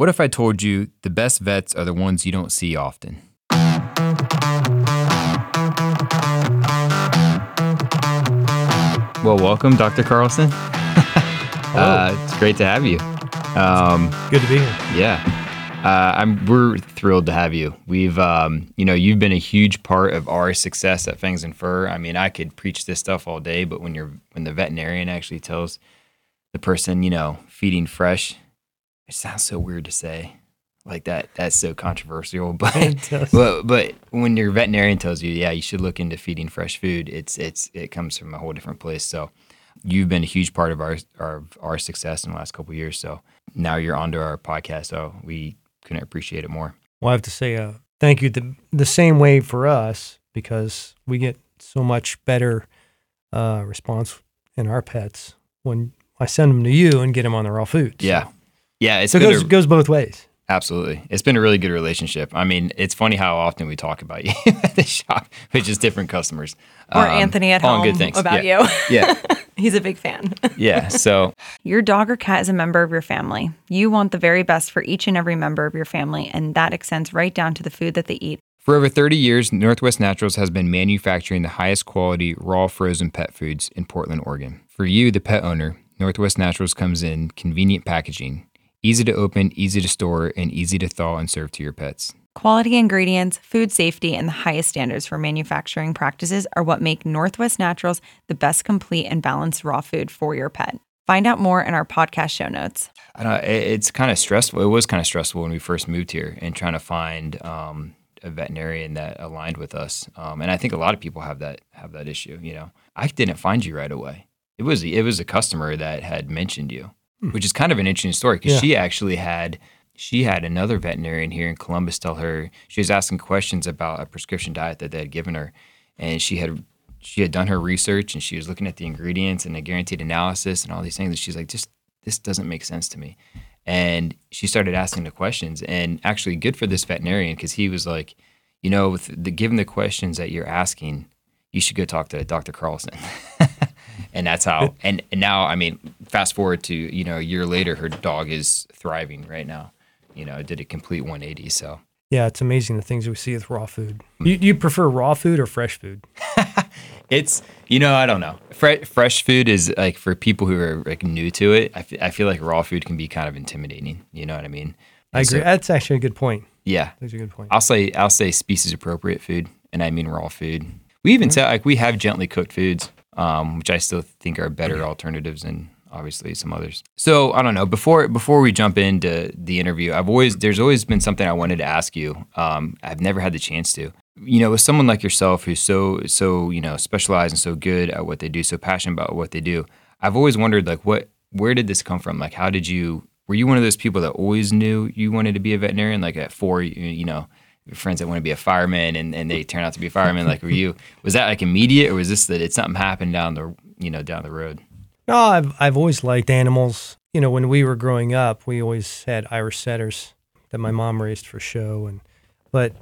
What if I told you the best vets are the ones you don't see often? Well, welcome, Dr. Carlson. uh, it's great to have you. Um, Good to be here. yeah, uh, I'm. We're thrilled to have you. We've, um, you know, you've been a huge part of our success at Fangs and Fur. I mean, I could preach this stuff all day, but when you're when the veterinarian actually tells the person, you know, feeding fresh, it sounds so weird to say like that. That's so controversial, but but but when your veterinarian tells you, yeah, you should look into feeding fresh food, it's it's it comes from a whole different place. So you've been a huge part of our our our success in the last couple of years. So now you're onto our podcast. So we couldn't appreciate it more. Well, I have to say uh, thank you the, the same way for us because we get so much better uh, response in our pets when I send them to you and get them on the raw food. So- Yeah. Yeah, it's So it goes, a- goes both ways. Absolutely. It's been a really good relationship. I mean, it's funny how often we talk about you at the shop, which is different customers. Or Um, Anthony at home good things. about yeah. you. Yeah. He's a big fan. Yeah. So, Your dog or cat is a member of your family. You want the very best for each and every member of your family, and that extends right down to the food that they eat. for over 30 years, Northwest Naturals has been manufacturing the highest quality raw frozen pet foods in Portland, Oregon. For you, the pet owner, Northwest Naturals comes in convenient packaging, easy to open, easy to store, and easy to thaw and serve to your pets. Quality ingredients, food safety, and the highest standards for manufacturing practices are what make Northwest Naturals the best complete and balanced raw food for your pet. Find out more in our podcast show notes. I know, it's kind of stressful. It was kind of stressful when we first moved here and trying to find um, a veterinarian that aligned with us. Um, and I think a lot of people have that have that issue. You know, I didn't find you right away. It was it was a customer that had mentioned you, Hmm. which is kind of an interesting story because Yeah. she actually had she had another veterinarian here in Columbus tell her she was asking questions about a prescription diet that they had given her, and she had she had done her research and she was looking at the ingredients and the guaranteed analysis and all these things. And she's like, just this doesn't make sense to me. And she started asking the questions, and actually, good for this veterinarian because he was like, you know, with the, given the questions that you're asking, you should go talk to Dr. Carlson. and that's how. And, and now, I mean, fast forward to you know a year later, her dog is thriving right now. You know, did a complete 180. So Yeah, it's amazing the things we see with raw food. Mm. You, you prefer raw food or fresh food? it's you know I don't know. Fre- fresh food is like for people who are like new to it. I I feel like raw food can be kind of intimidating. You know what I mean? I And so- agree. That's actually a good point. yeah, That's a good point. I'll say I'll say species appropriate food, and I mean raw food. We even mm-hmm. say like we have gently cooked foods, um, which I still think are better alternatives than obviously some others. So I don't know. Before before we jump into the interview, I've always there's always been something I wanted to ask you. Um, I've never had the chance to. You know, with someone like yourself who's so so you know specialized and so good at what they do, so passionate about what they do. I've always wondered like what where did this come from? Like how did you were you one of those people that always knew you wanted to be a veterinarian? Like at four, you, you know, friends that want to be a fireman and, and they turn out to be firemen. Like were you? Was that like immediate, or was this that it's something happen down the you know down the road? No, I've I've always liked animals. You know, when we were growing up, we always had Irish setters that my mom raised for show, and but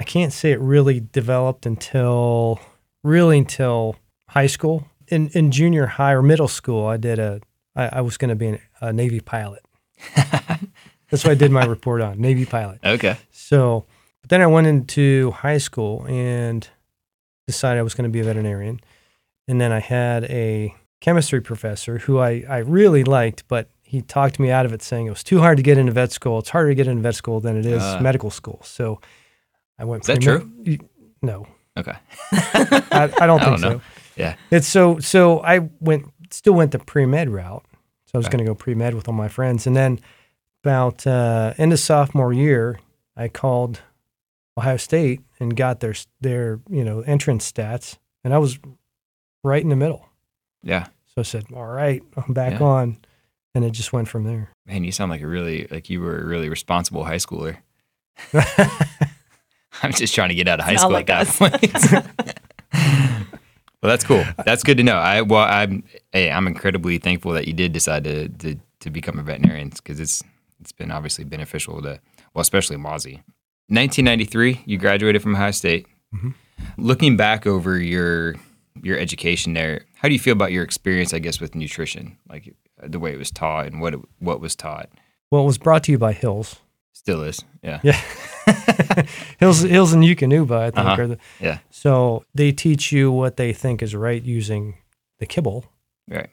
I can't say it really developed until really until high school. In in junior high or middle school, I did a I, I was going to be an, a Navy pilot. That's what I did my report on Navy pilot. Okay. So, but then I went into high school and decided I was going to be a veterinarian. And then I had a chemistry professor who I, I really liked, but he talked me out of it saying it was too hard to get into vet school. It's harder to get into vet school than it is Ah. medical school. So I went. Is that pre-med- No, Okay. I, I don't I think don't know. so. Yeah. It's so so I went still went the pre med route. So I was Okay. going to go pre med with all my friends, and then about uh, end of sophomore year, I called Ohio State and got their their you know entrance stats, and I was right in the middle. Yeah. So I said, "All right, I'm back Yeah. on," and it just went from there. Man, you sound like a really like you were a really responsible high schooler. I'm just trying to get out of high Not school like at us. that point. well, that's cool. That's good to know. I well, I'm hey, I'm incredibly thankful that you did decide to to, to become a veterinarian because it's it's been obviously beneficial to well, especially Mozzie. 1993, you graduated from Ohio State. Mhm. Looking back over your your education there, how do you feel about your experience? I guess with nutrition, like the way it was taught and what it, what was taught. Well, it was brought to you by Hills. Still is, yeah, Yeah. Hills Hills and Eukanuba, I think. Uh-huh. The, yeah, so they teach you what they think is right using the kibble, right.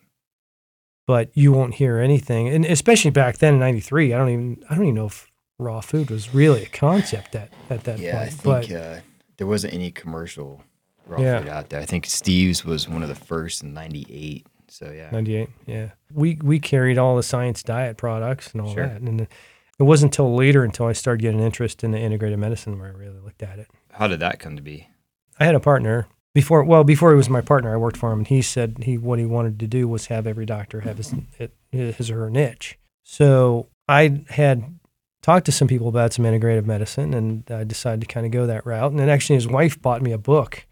but you won't hear anything. And especially back then in '93, I don't even I don't even know if raw food was really a concept at at that point. Yeah, I think but uh, there wasn't any commercial raw Yeah. food out there. I think Steve's was one of the first in '98. So yeah, '98, yeah, we we carried all the science diet products and all Sure. that, and it wasn't until later until I started getting interest in the integrated medicine where I really looked at it. how did that come to be? I had a partner before. Well, before he was my partner, I worked for him, and he said he what he wanted to do was have every doctor have his his or her niche. So I had talked to some people about some integrative medicine, and I decided to kind of go that route. And then actually, his wife bought me a book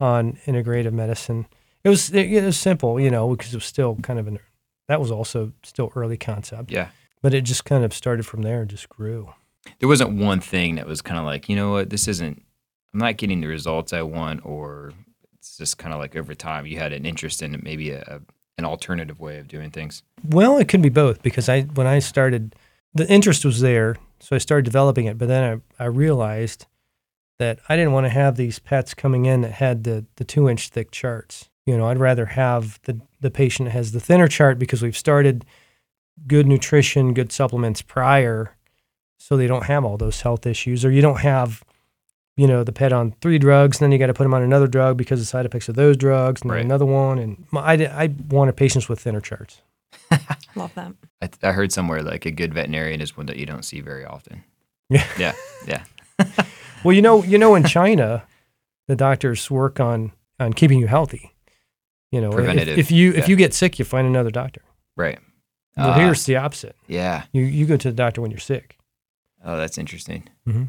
on integrative medicine. It was it, it was simple, you know, because it was still kind of an that was also still early concept, Yeah, but it just kind of started from there and just grew. there wasn't one thing that was kind of like, you know what, this isn't. I'm not getting the results I want, or it's just kind of like over time you had an interest in maybe a, a an alternative way of doing things. Well, it could be both because I when I started, the interest was there, so I started developing it. But then I, I realized that I didn't want to have these pets coming in that had the the two inch thick charts. You know, I'd rather have the the patient that has the thinner chart because we've started good nutrition, good supplements prior, so they don't have all those health issues, or you don't have. You know, the pet on three drugs, and then you got to put them on another drug because of the side effects of those drugs, and then Right. another one. And my- I, I wanted patients with thinner charts. Love that. I, I heard somewhere like a good veterinarian is one that you don't see very often. Yeah. yeah, yeah. Well, you know, you know, in China, the doctors work on on keeping you healthy. You know, if- Preventative, If, you if you get sick, you find another doctor. Right. Well, Ah, here's the opposite. yeah. You you go to the doctor when you're sick. Oh, that's interesting. Mhm.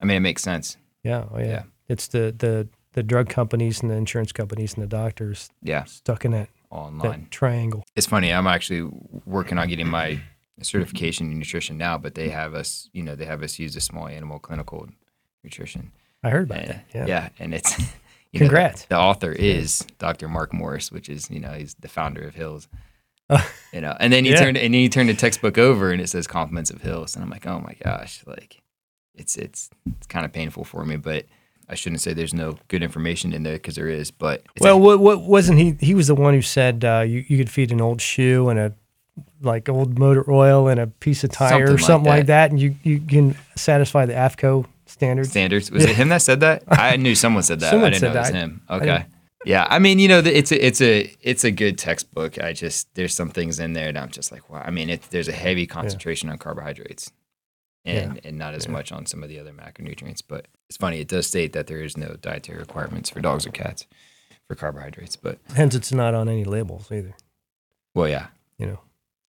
I mean, it makes sense. Yeah, oh yeah. Yeah. It's the the the drug companies and the insurance companies and the doctors Yeah, stuck in that online. that triangle. It's funny. I'm actually working on getting my certification in nutrition now, but they have us, you know, they have us use a small animal clinical nutrition. I heard about And- that. Yeah. yeah, and it's you know, the- Congrats. the, author is Dr. Mark Morris, which is you know he's the founder of Hills. Uh, you know, and then you yeah. turn and then you turn the textbook over and it says compliments of Hills, and I'm like, oh my gosh, like it's it's it's kind of painful for me, but I shouldn't say there's no good information in there because there is, but Well, what, what wasn't he? He was the one who said uh, you you could feed an old shoe and a like old motor oil and a piece of tire Something or something like that. that, and you you can satisfy the AAFCO standards. standards. Was it him that said that? I knew someone said that. Someone I didn't said know it was that. him. Okay. didn't- Yeah, I mean, you know, it's a it's a it's a good textbook. I just there's some things in there that I'm just like, wow. I mean, it, there's a heavy concentration on carbohydrates, and and not as Yeah. much on some of the other macronutrients. But it's funny, it does state that there is no dietary requirements for dogs or cats for carbohydrates. But Hence, it's not on any labels either. well, yeah, You know.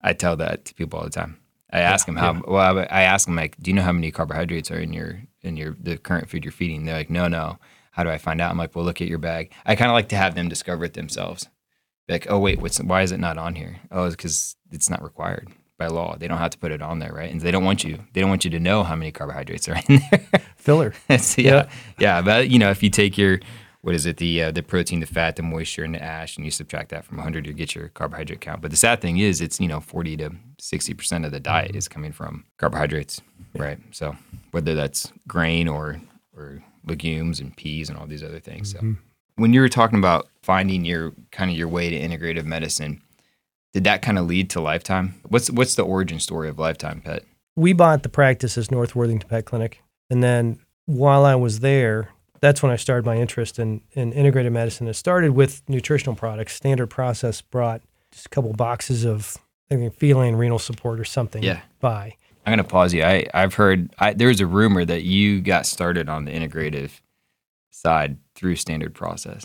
I tell that to people all the time. I ask them how. yeah. Well, I I ask them like, do you know how many carbohydrates are in your in your the current food you're feeding? They're like, no, no. How do I find out? I'm like, well, look at your bag. I kind of like to have them discover it themselves. Like, oh wait, what's why is it not on here? Oh, it's because it's not required by law. They don't have to put it on there, right? And they don't want you. They don't want you to know how many carbohydrates are in there. Filler. So, yeah, yeah, But you know, if you take your what is it the uh, the protein, the fat, the moisture, and the ash, and you subtract that from 100, you get your carbohydrate count. But the sad thing is, it's you know 40 to 60 percent of the diet is coming from carbohydrates, right? So whether that's grain or or legumes and peas and all these other things. So when you were talking about finding your kind of your way to integrative medicine, did that kind of lead to Lifetime? What's what's the origin story of Lifetime Pet? We bought the practice as North Worthington Pet Clinic, and then while I was there, that's when I started my interest in, in integrated medicine. It started with nutritional products. Standard Process brought just a couple boxes of I think feline renal support or something Yeah. by. I'm gonna pause you. I I've heard I, there's a rumor that you got started on the integrative side through standard process.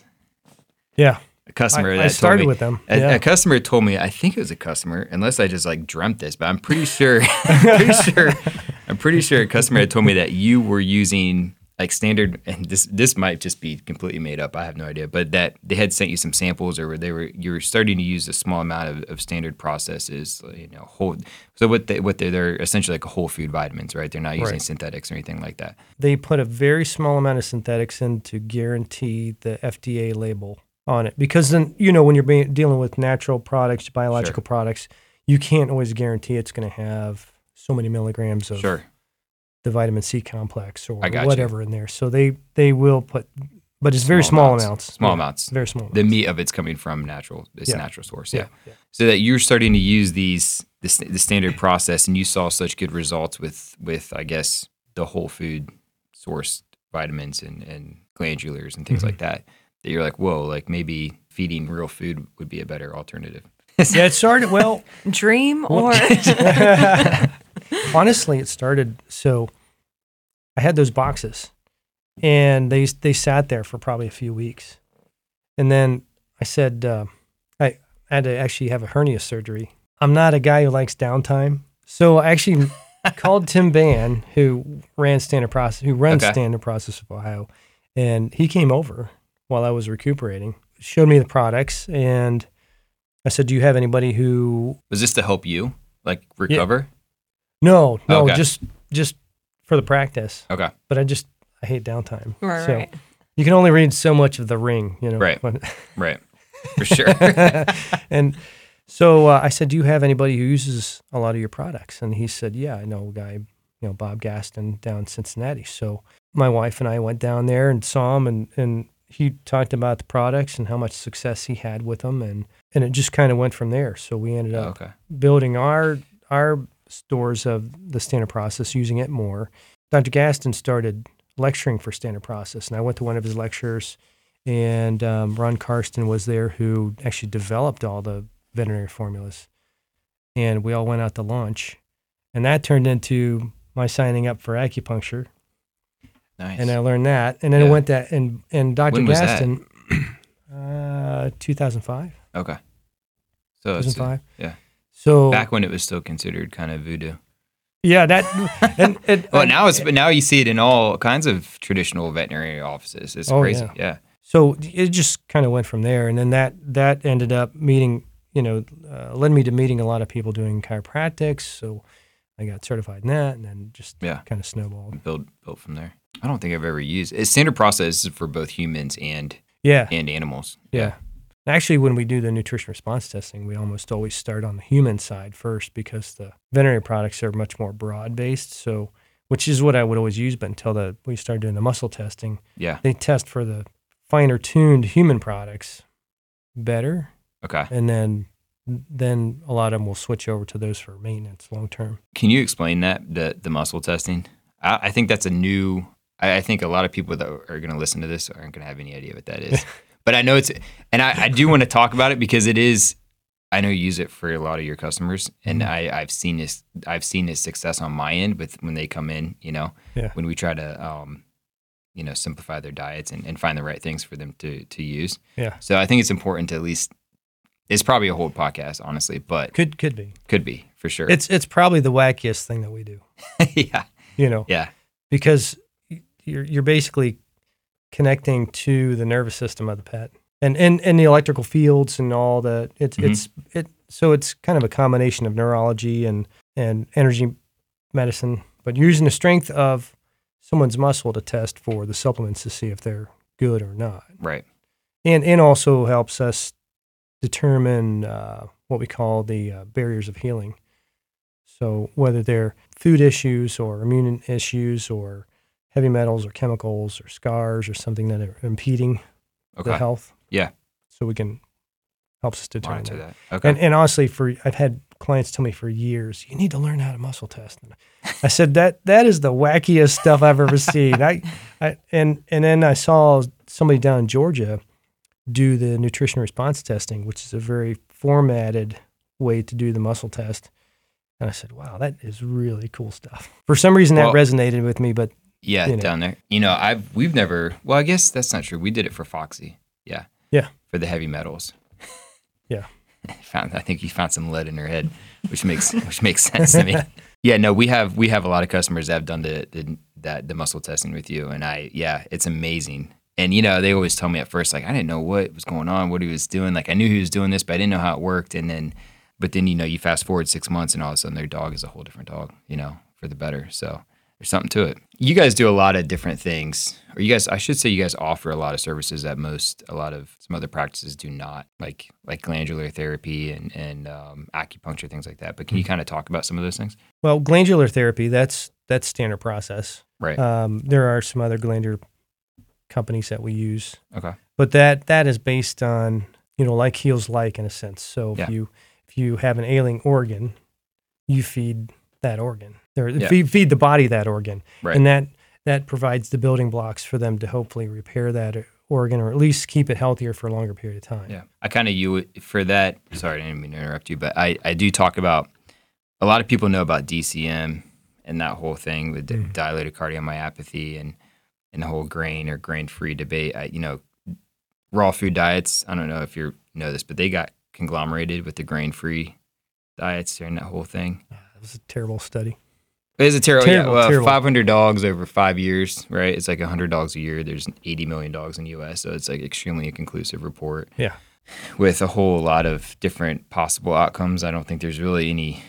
Yeah, a customer I- I started told me, with them, A, yeah. a customer told me, I think it was a customer, unless I just like dreamt this, but I'm pretty sure, I'm pretty sure, I'm pretty sure a customer had told me that you were using like standard, and this this might just be completely made up. I have no idea, but that they had sent you some samples, or they were you were starting to use a small amount of, of standard processes, you know, whole. So what they what they they're essentially like a whole food vitamins, right? They're not using Right. synthetics or anything like that. They put a very small amount of synthetics in to guarantee the FDA label on it. Because then, you know, when you're being, dealing with natural products, biological products, you can't always guarantee it's going to have so many milligrams of Sure. the vitamin C complex or got you. whatever in there. So they they will put, but it's very Small small amounts. amounts. Small Yeah, amounts. Very small. The amounts. meat of it's coming from natural. It's Yeah. a natural source. yeah. yeah. yeah. so that you're starting to use these the, the standard process and you saw such good results with with i guess the whole food sourced vitamins and, and glandulars and things Mm-hmm. like that that you're like whoa like maybe feeding real food would be a better alternative Yeah, it started well. Dream or honestly, it started so I had those boxes and they they sat there for probably a few weeks. And then I said uh, I had to actually have a hernia surgery. I'm not a guy who likes downtime. So I actually called Tim Ban, who ran Standard Process, who runs Okay. Standard Process of Ohio, and he came over while I was recuperating, showed me the products, and I said, "Do you have anybody who was this to help you like recover No, no, Okay. just just for the practice. okay But I just I hate downtime. right, So right. you can only read so much of the ring, you know. Right. when- right for sure and so uh, I said, "Do you have anybody who uses a lot of your products?" And he said, "Yeah, I know a guy, you know, Bob Gaston down in Cincinnati." So my wife and I went down there and saw him, and and he talked about the products and how much success he had with them, and and it just kind of went from there. So we ended up okay building our our stores of the standard process, using it more. Dr. Gaston started lecturing for standard process, and I went to one of his lectures, and um, Ron Karsten was there, who actually developed all the veterinary formulas, and we all went out to lunch, and that turned into my signing up for acupuncture, nice. And I learned that, and then Yeah. I went that, and and Dr. When? Gaston, uh, 2005, okay. So it's, uh, 2005, yeah. So back when it was still considered kind of voodoo. Yeah, that, and, and well now it's but now you see it in all kinds of traditional veterinary offices. It's Oh, crazy. yeah. yeah. So it just kind of went from there and then that that ended up meeting you know uh, led me to meeting a lot of people doing chiropractics. So i got certified in that and then just Yeah. kind of snowballed build built from there. I don't think I've ever used it's standard process for both humans and yeah and animals. yeah actually when we do the nutrition response testing we almost always start on the human side first because the veterinary products are much more broad based so which is what i would always use but until the we started doing the muscle testing Yeah. they test for the finer tuned human products better Okay. and then then a lot of them will switch over to those for maintenance long term. Can you explain that the the muscle testing? I, I think that's a new. I, I think a lot of people that are going to listen to this aren't going to have any idea what that is. but I know it's, and I, I do want to talk about it because it is. I know you use it for a lot of your customers, and Mm-hmm. I, I've seen this. I've seen this success on my end with when they come in. You know, Yeah. when we try to, um, you know, simplify their diets and, and find the right things for them to to use. Yeah. So I think it's important to at least. It's probably a whole podcast, honestly, but Could could be. could be for sure. It's it's probably the wackiest thing that we do. yeah, You know, yeah, because you're you're basically connecting to the nervous system of the pet and and, and the electrical fields and all the it's Mhm. it's it so it's kind of a combination of neurology and and energy medicine but using the strength of someone's muscle to test for the supplements to see if they're good or not right. and and also helps us determine uh, what we call the uh, barriers of healing. So whether they're food issues or immune issues or heavy metals or chemicals or scars or something that are impeding Okay. the health. Yeah. So we can helps us determine Monitor that. that. Okay. And, and honestly, for I've had clients tell me for years, you need to learn how to muscle test. And I said that that is the wackiest stuff I've ever seen. I, I and and then I saw somebody down in Georgia do the nutrition response testing, which is a very formatted way to do the muscle test. And I said, "Wow, that is really cool stuff." For some reason, that Well- resonated with me, but yeah, you know. down there. You know, I've we've never. Well, I guess that's not true. We did it for Foxy. Yeah. Yeah. For the heavy metals. Yeah. found I think he found some lead in her head, which makes which makes sense to me. Yeah, no, we have we have a lot of customers that have done the, the that the muscle testing with you, and I yeah, it's amazing. And you know, they always tell me at first like I didn't know what was going on, what he was doing. Like I knew he was doing this, but I didn't know how it worked. And then, but then you know, you fast forward six months, and all of a sudden their dog is a whole different dog. You know, for the better. So there's something to it. You guys do a lot of different things, or you guys, I should say, you guys offer a lot of services that most, a lot of some other practices do not, like like glandular therapy and and um, acupuncture, things like that. But can you kind of talk about some of those things? Well, glandular therapy, that's that's standard process. Right. Um, there are some other glandular companies that we use, okay. but that that is based on you know like heals like in a sense. So if Yeah. you if you have an ailing organ, you feed that organ or Yeah. feed feed the body that organ, Right. and that that provides the building blocks for them to hopefully repair that organ or at least keep it healthier for a longer period of time. Yeah, I kind of you for that. Sorry, I didn't mean to interrupt you, but I I do talk about a lot of people know about DCM and that whole thing with Mm. dilated cardiomyopathy and and the whole grain or grain free debate. I, you know, raw food diets. I don't know if you know this, but they got conglomerated with the grain free diets during that whole thing. It was a terrible study. It is a terrible, Terrible, yeah, well, terrible. 500 dogs over five years, right? It's like 100 dogs a year. There's 80 million dogs in the U.S., so it's like extremely inconclusive report. Yeah. With a whole lot of different possible outcomes, I don't think there's really any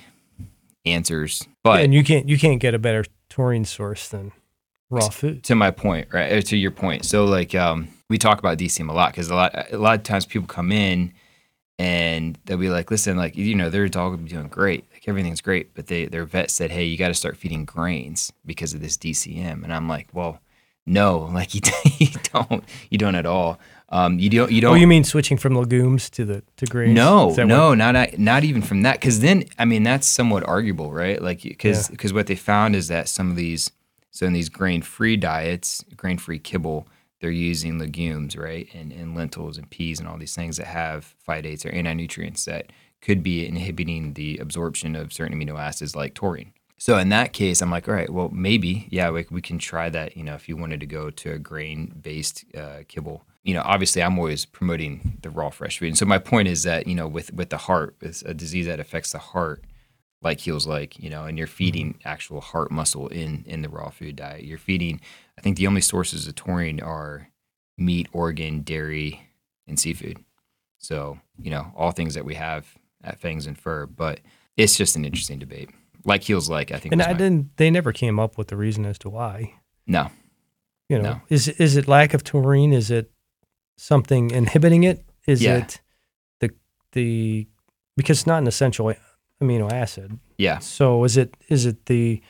answers. But and you can't you can't get a better taurine source than raw food. to my point, right? Or to your point. So like um, we talk about DCM a lot because a lot a lot of times people come in and they'll be like, listen, like you know, their dog will be doing great, like everything's great, but they their vet said, hey, you got to start feeding grains because of this DCM, and I'm like, well, no, like you, you don't, you don't at all. Um, you don't, you don't. Oh, you mean switching from legumes to the to grains? No, no, what- not not even from that. Because then, I mean, that's somewhat arguable, right? Like, because because what they found is that some of these, so in these grain-free diets, grain-free kibble, they're using legumes, right, and and lentils and peas and all these things that have phytates or anti-nutrients that could be inhibiting the absorption of certain amino acids like taurine. So in that case, I'm like, all right, well, maybe, yeah, we, we can try that. You know, if you wanted to go to a grain-based uh, kibble, you know, obviously, I'm always promoting the raw fresh food. And so my point is that you know, with with the heart, with a disease that affects the heart, like heals like, you know, and you're mm-hmm. feeding actual heart muscle in in the raw food diet. You're feeding. I think the only sources of taurine are meat, organ, dairy, and seafood. So you know, all things that we have at Fangs and Fur, but it's just an interesting debate. Like heals like, I think. And I my- didn't. They never came up with the reason as to why. No, You know, No. is is it lack of taurine? Is it something inhibiting it? Is Yeah. it the the because it's not an essential amino acid. yeah, So is it is it the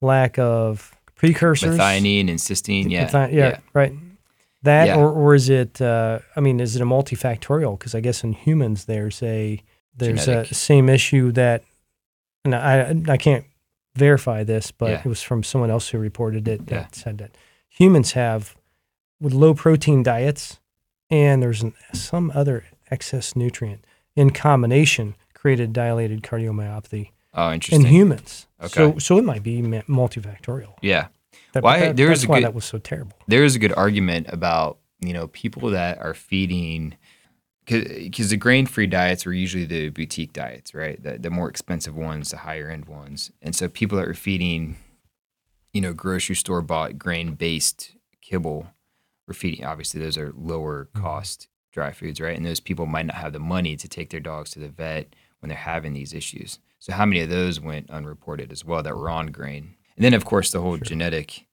lack of precursors? methionine and cysteine. Yeah, Methi- yeah, right. That Yeah. or or is it? Uh, I mean, is it a multifactorial? Because I guess in humans there's a there's Genetic. a same issue that, and I I can't verify this, but Yeah. it was from someone else who reported it that Yeah. said that humans have with low protein diets and there's an, some other excess nutrient in combination created dilated cardiomyopathy Oh, in humans. Okay. so so it might be multifactorial. yeah. That, Why- that- there is that's a why good- that was so terrible. there is a good argument about you know people that are feeding because the grain-free diets are usually the boutique diets right the, the more expensive ones the higher end ones and so people that are feeding you know grocery store bought grain-based kibble we're feeding obviously those are lower mm-hmm. cost dry foods right and those people might not have the money to take their dogs to the vet when they're having these issues so how many of those went unreported as well that were on grain and then of course the whole genetic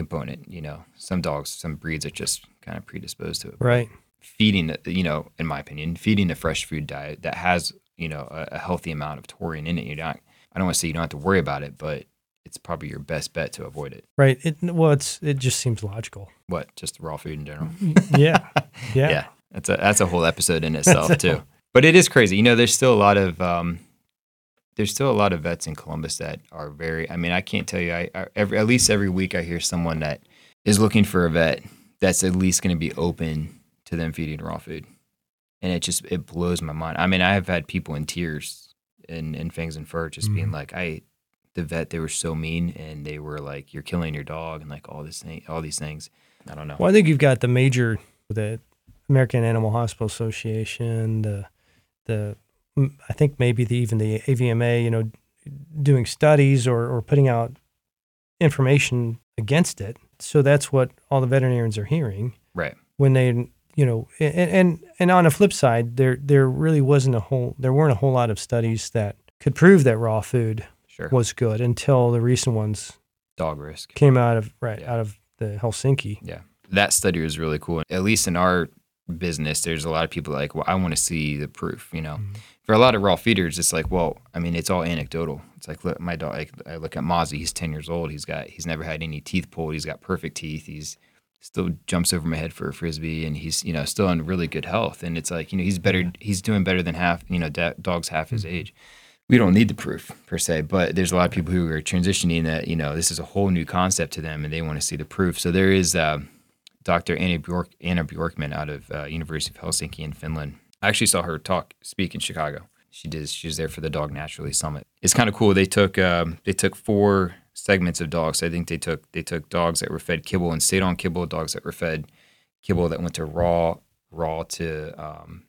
component. You know, some dogs, some breeds are just kind of predisposed to it. Right. Feeding, you know, in my opinion, feeding a fresh food diet that has, you know, a, a healthy amount of taurine in it. You're not. I don't want to say you don't have to worry about it, but it's probably your best bet to avoid it. Right. It well, it's it just seems logical. What? Just raw food in general. Yeah. Yeah. yeah, that's a that's a whole episode in itself too. But it is crazy. You know, there's still a lot of um, there's still a lot of vets in Columbus that are very. I mean, I can't tell you. I, I every at least every week I hear someone that is looking for a vet that's at least going to be open to them feeding raw food, and it just it blows my mind. I mean, I have had people in tears and in fangs and fur just being Mhm. like, I the vet they were so mean and they were like, you're killing your dog and like all this thing, all these things. I don't know. Well, I think you've got the major the American Animal Hospital Association, the the I think maybe the even the AVMA, you know, doing studies or or putting out information against it. So that's what all the veterinarians are hearing Right. when they you know and and, and on the flip side there there really wasn't a whole there weren't a whole lot of studies that could prove that raw food Sure. was good until the recent ones DogRisk. came out of right Yeah. out of the Helsinki. Yeah. That study was really cool. At least in our business, there's a lot of people like, well, I want to see the proof, you know. For a lot of raw feeders, it's like, well, I mean, it's all anecdotal. It's like, look, my dog, like, I look at Mozzie, he's 10 years old. He's got, he's never had any teeth pulled. He's got perfect teeth. He's still jumps over my head for a frisbee and he's, you know, still in really good health. And it's like, you know, he's better, he's doing better than half, you know, da- dogs half his age. We don't need the proof per se, but there's a lot of people who are transitioning that, you know, this is a whole new concept to them and they want to see the proof. So there is, uh, Dr. Anna, Bjork, Anna Bjorkman out of uh, University of Helsinki in Finland. I actually saw her talk speak in Chicago. She did. She was there for the Dog Naturally Summit. It's kind of cool. They took um, they took four segments of dogs. I think they took they took dogs that were fed kibble and stayed on kibble, dogs that were fed kibble that went to raw, raw to um,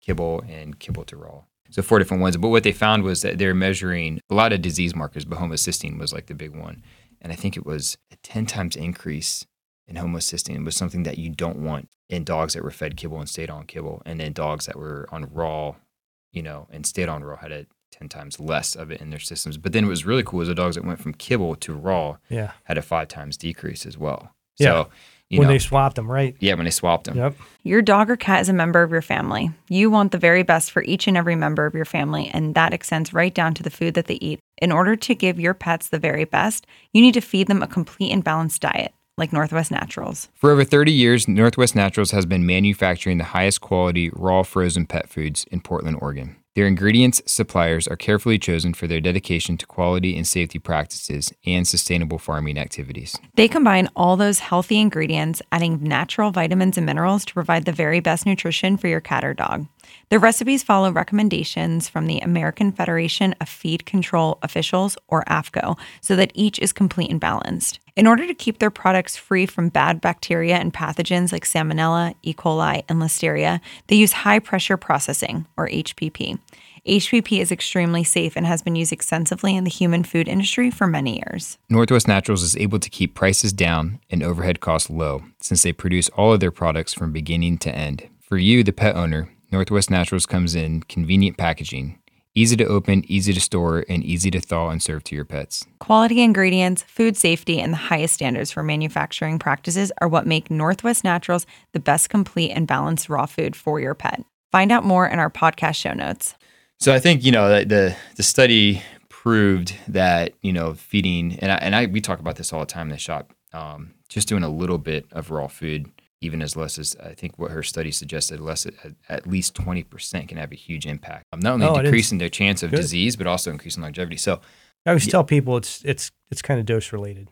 kibble, and kibble to raw. So four different ones. But what they found was that they're measuring a lot of disease markers, but homocysteine was like the big one. And I think it was a 10 times increase in homocysteine was something that you don't want in dogs that were fed kibble and stayed on kibble. And then dogs that were on raw, you know, and stayed on raw had a 10 times less of it in their systems. But then what was really cool is the dogs that went from kibble to raw Yeah. had a five times decrease as well. Yeah. So, you when know, they swapped them, right? yeah, when they swapped them. Yep. Your dog or cat is a member of your family. You want the very best for each and every member of your family, and that extends right down to the food that they eat. In order to give your pets the very best, you need to feed them a complete and balanced diet, like Northwest Naturals. For over 30 years, Northwest Naturals has been manufacturing the highest quality raw frozen pet foods in Portland, Oregon. Their ingredients suppliers are carefully chosen for their dedication to quality and safety practices and sustainable farming activities. They combine all those healthy ingredients, adding natural vitamins and minerals to provide the very best nutrition for your cat or dog. Their recipes follow recommendations from the American Federation of Feed Control Officials, or AAFCO, so that each is complete and balanced. In order to keep their products free from bad bacteria and pathogens like Salmonella, E. coli, and Listeria, they use high pressure processing, or HPP. HPP is extremely safe and has been used extensively in the human food industry for many years. Northwest Naturals is able to keep prices down and overhead costs low since they produce all of their products from beginning to end. For you, the pet owner, Northwest Naturals comes in convenient packaging, easy to open, easy to store, and easy to thaw and serve to your pets. Quality ingredients, food safety, and the highest standards for manufacturing practices are what make Northwest Naturals the best complete and balanced raw food for your pet. Find out more in our podcast show notes. So I think you know the the, the study proved that you know feeding and I, and I we talk about this all the time in the shop. Um, just doing a little bit of raw food, even as less as I think what her study suggested, less at, at least twenty percent can have a huge impact. Um, not only Oh, decreasing their chance of Good. disease, but also increasing longevity. So I always Yeah. tell people it's it's it's kind of dose related.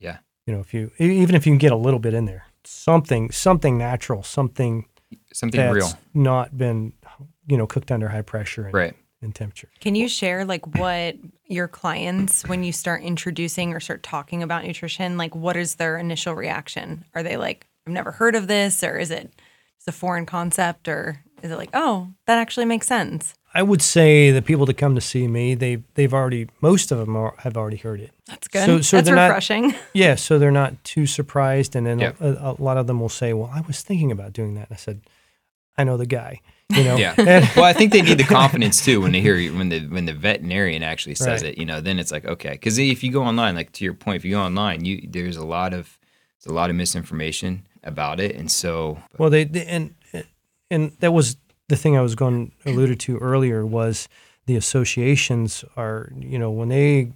Yeah. You know, if you e- even if you can get a little bit in there, something something natural, something something that's real, not been you know cooked under high pressure and, right? and temperature. Can you share like what your clients when you start introducing or start talking about nutrition, like what is their initial reaction? Are they like, I've never heard of this, or is it just a foreign concept, or is it like, oh, that actually makes sense? I would say the people that come to see me, they they've already most of them are, have already heard it. That's good. So- so That's they're not- refreshing. Yeah, so they're not too surprised, and then Yeah. a, a lot of them will say, "Well, I was thinking about doing that." And I said, "I know the guy." You know. Yeah. And- well, I think they need the confidence too when they hear you, when the when the veterinarian actually says Right. it. You know, then it's like okay, because if you go online, like to your point, if you go online, you there's a lot of there's a lot of misinformation about it, and so Well, they, they and and that was the thing I was going alluded to earlier was the associations are you know when they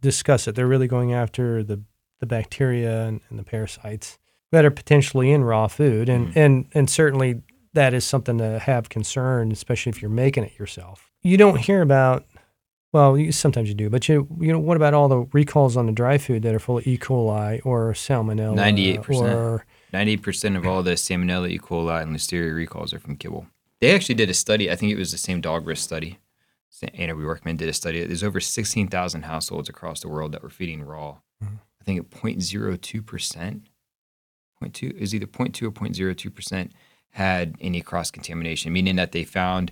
discuss it, they're really going after the the bacteria and, and the parasites that are potentially in raw food, and mm-hmm. and and certainly that is something to have concern, especially if you're making it yourself. You don't hear about. Well, you, sometimes you do, but you you know what about all the recalls on the dry food that are full of E. coli or salmonella? 98%. Or ninety percent of all the Salmonella, E. coli, and Listeria recalls are from kibble. They actually did a study. I think it was the same DogRisk study. Anna Bjorkman did a study. There's over sixteen thousand households across the world that were feeding raw. Mhm. I think at 0.02 percent, 0.2 is either 0.2 or 0.02 percent had any cross contamination, meaning that they found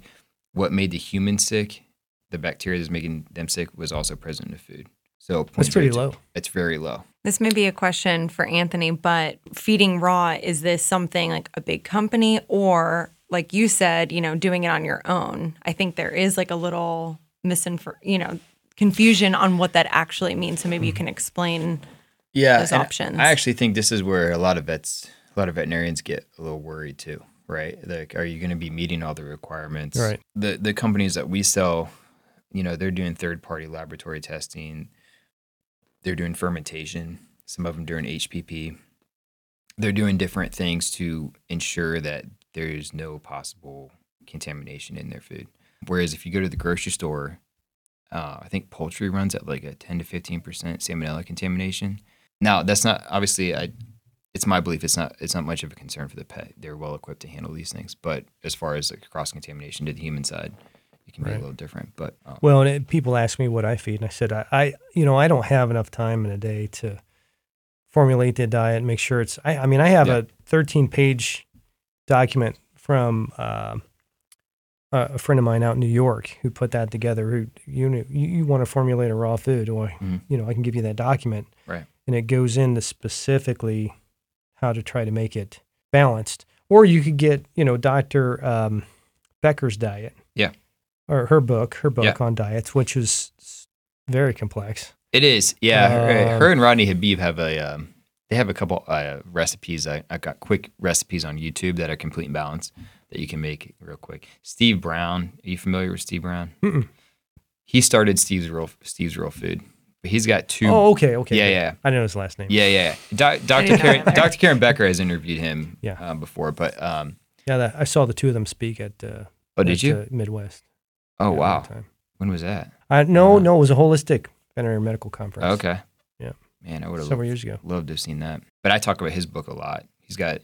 what made the human sick, the bacteria that's making them sick, was also present in the food. So it's pretty low. It's very low. This may be a question for Anthony, but feeding raw, is this something like a big company or like you said, you know, doing it on your own? I think there is like a little misinfor, you know, confusion on what that actually means. So maybe you can explain. yeah, those options. I actually think this is where a lot of vets, a lot of veterinarians get a little worried too, right? Like, are you going to be meeting all the requirements? Right. The the companies that we sell, you know, they're doing third party laboratory testing. They're doing fermentation. Some of them doing HPP. They're doing different things to ensure that there's no possible contamination in their food. Whereas if you go to the grocery store, uh, I think poultry runs at like a 10 to 15 percent salmonella contamination. Now that's not obviously I. It's my belief it's not it's not much of a concern for the pet. They're well equipped to handle these things. But as far as like cross contamination to the human side, it can be a little different. But um, Well, and it, people ask me what I feed, and I said, I, I, you know, I don't have enough time in a day to formulate the diet and make sure it's. I, I mean, I have Yeah. a 13 page document from um a friend of mine out in New York who put that together. Who you know, you, you want to formulate a raw food, or Mhm. you know, I can give you that document, Right. And it goes into specifically how to try to make it balanced. Or you could get, you know, Doctor um, Becker's diet. Or her book, her book Yeah. on diets, which is very complex. It is, yeah. her, Um, her and Rodney Habib have a um, they have a couple uh, recipes. I, I got quick recipes on YouTube that are complete and balanced that you can make real quick. Steve Brown, are you familiar with Steve Brown? Mm-mm. He started Steve's real Steve's real food, he's got two. Oh, okay, okay. Yeah, yeah. I know his last name. Yeah, yeah. Doc, Dr. Karen. Dr. Karen Becker has interviewed him Yeah. uh, before, but um, Yeah, that, I saw the two of them speak at. Uh, oh, did at, you? uh, Midwest? Oh, wow. When was that? Uh, no, Uh-huh. no, it was a holistic veterinary medical conference. Okay. Yeah. Man, I would have several years ago. loved to have seen that. But I talk about his book a lot. He's got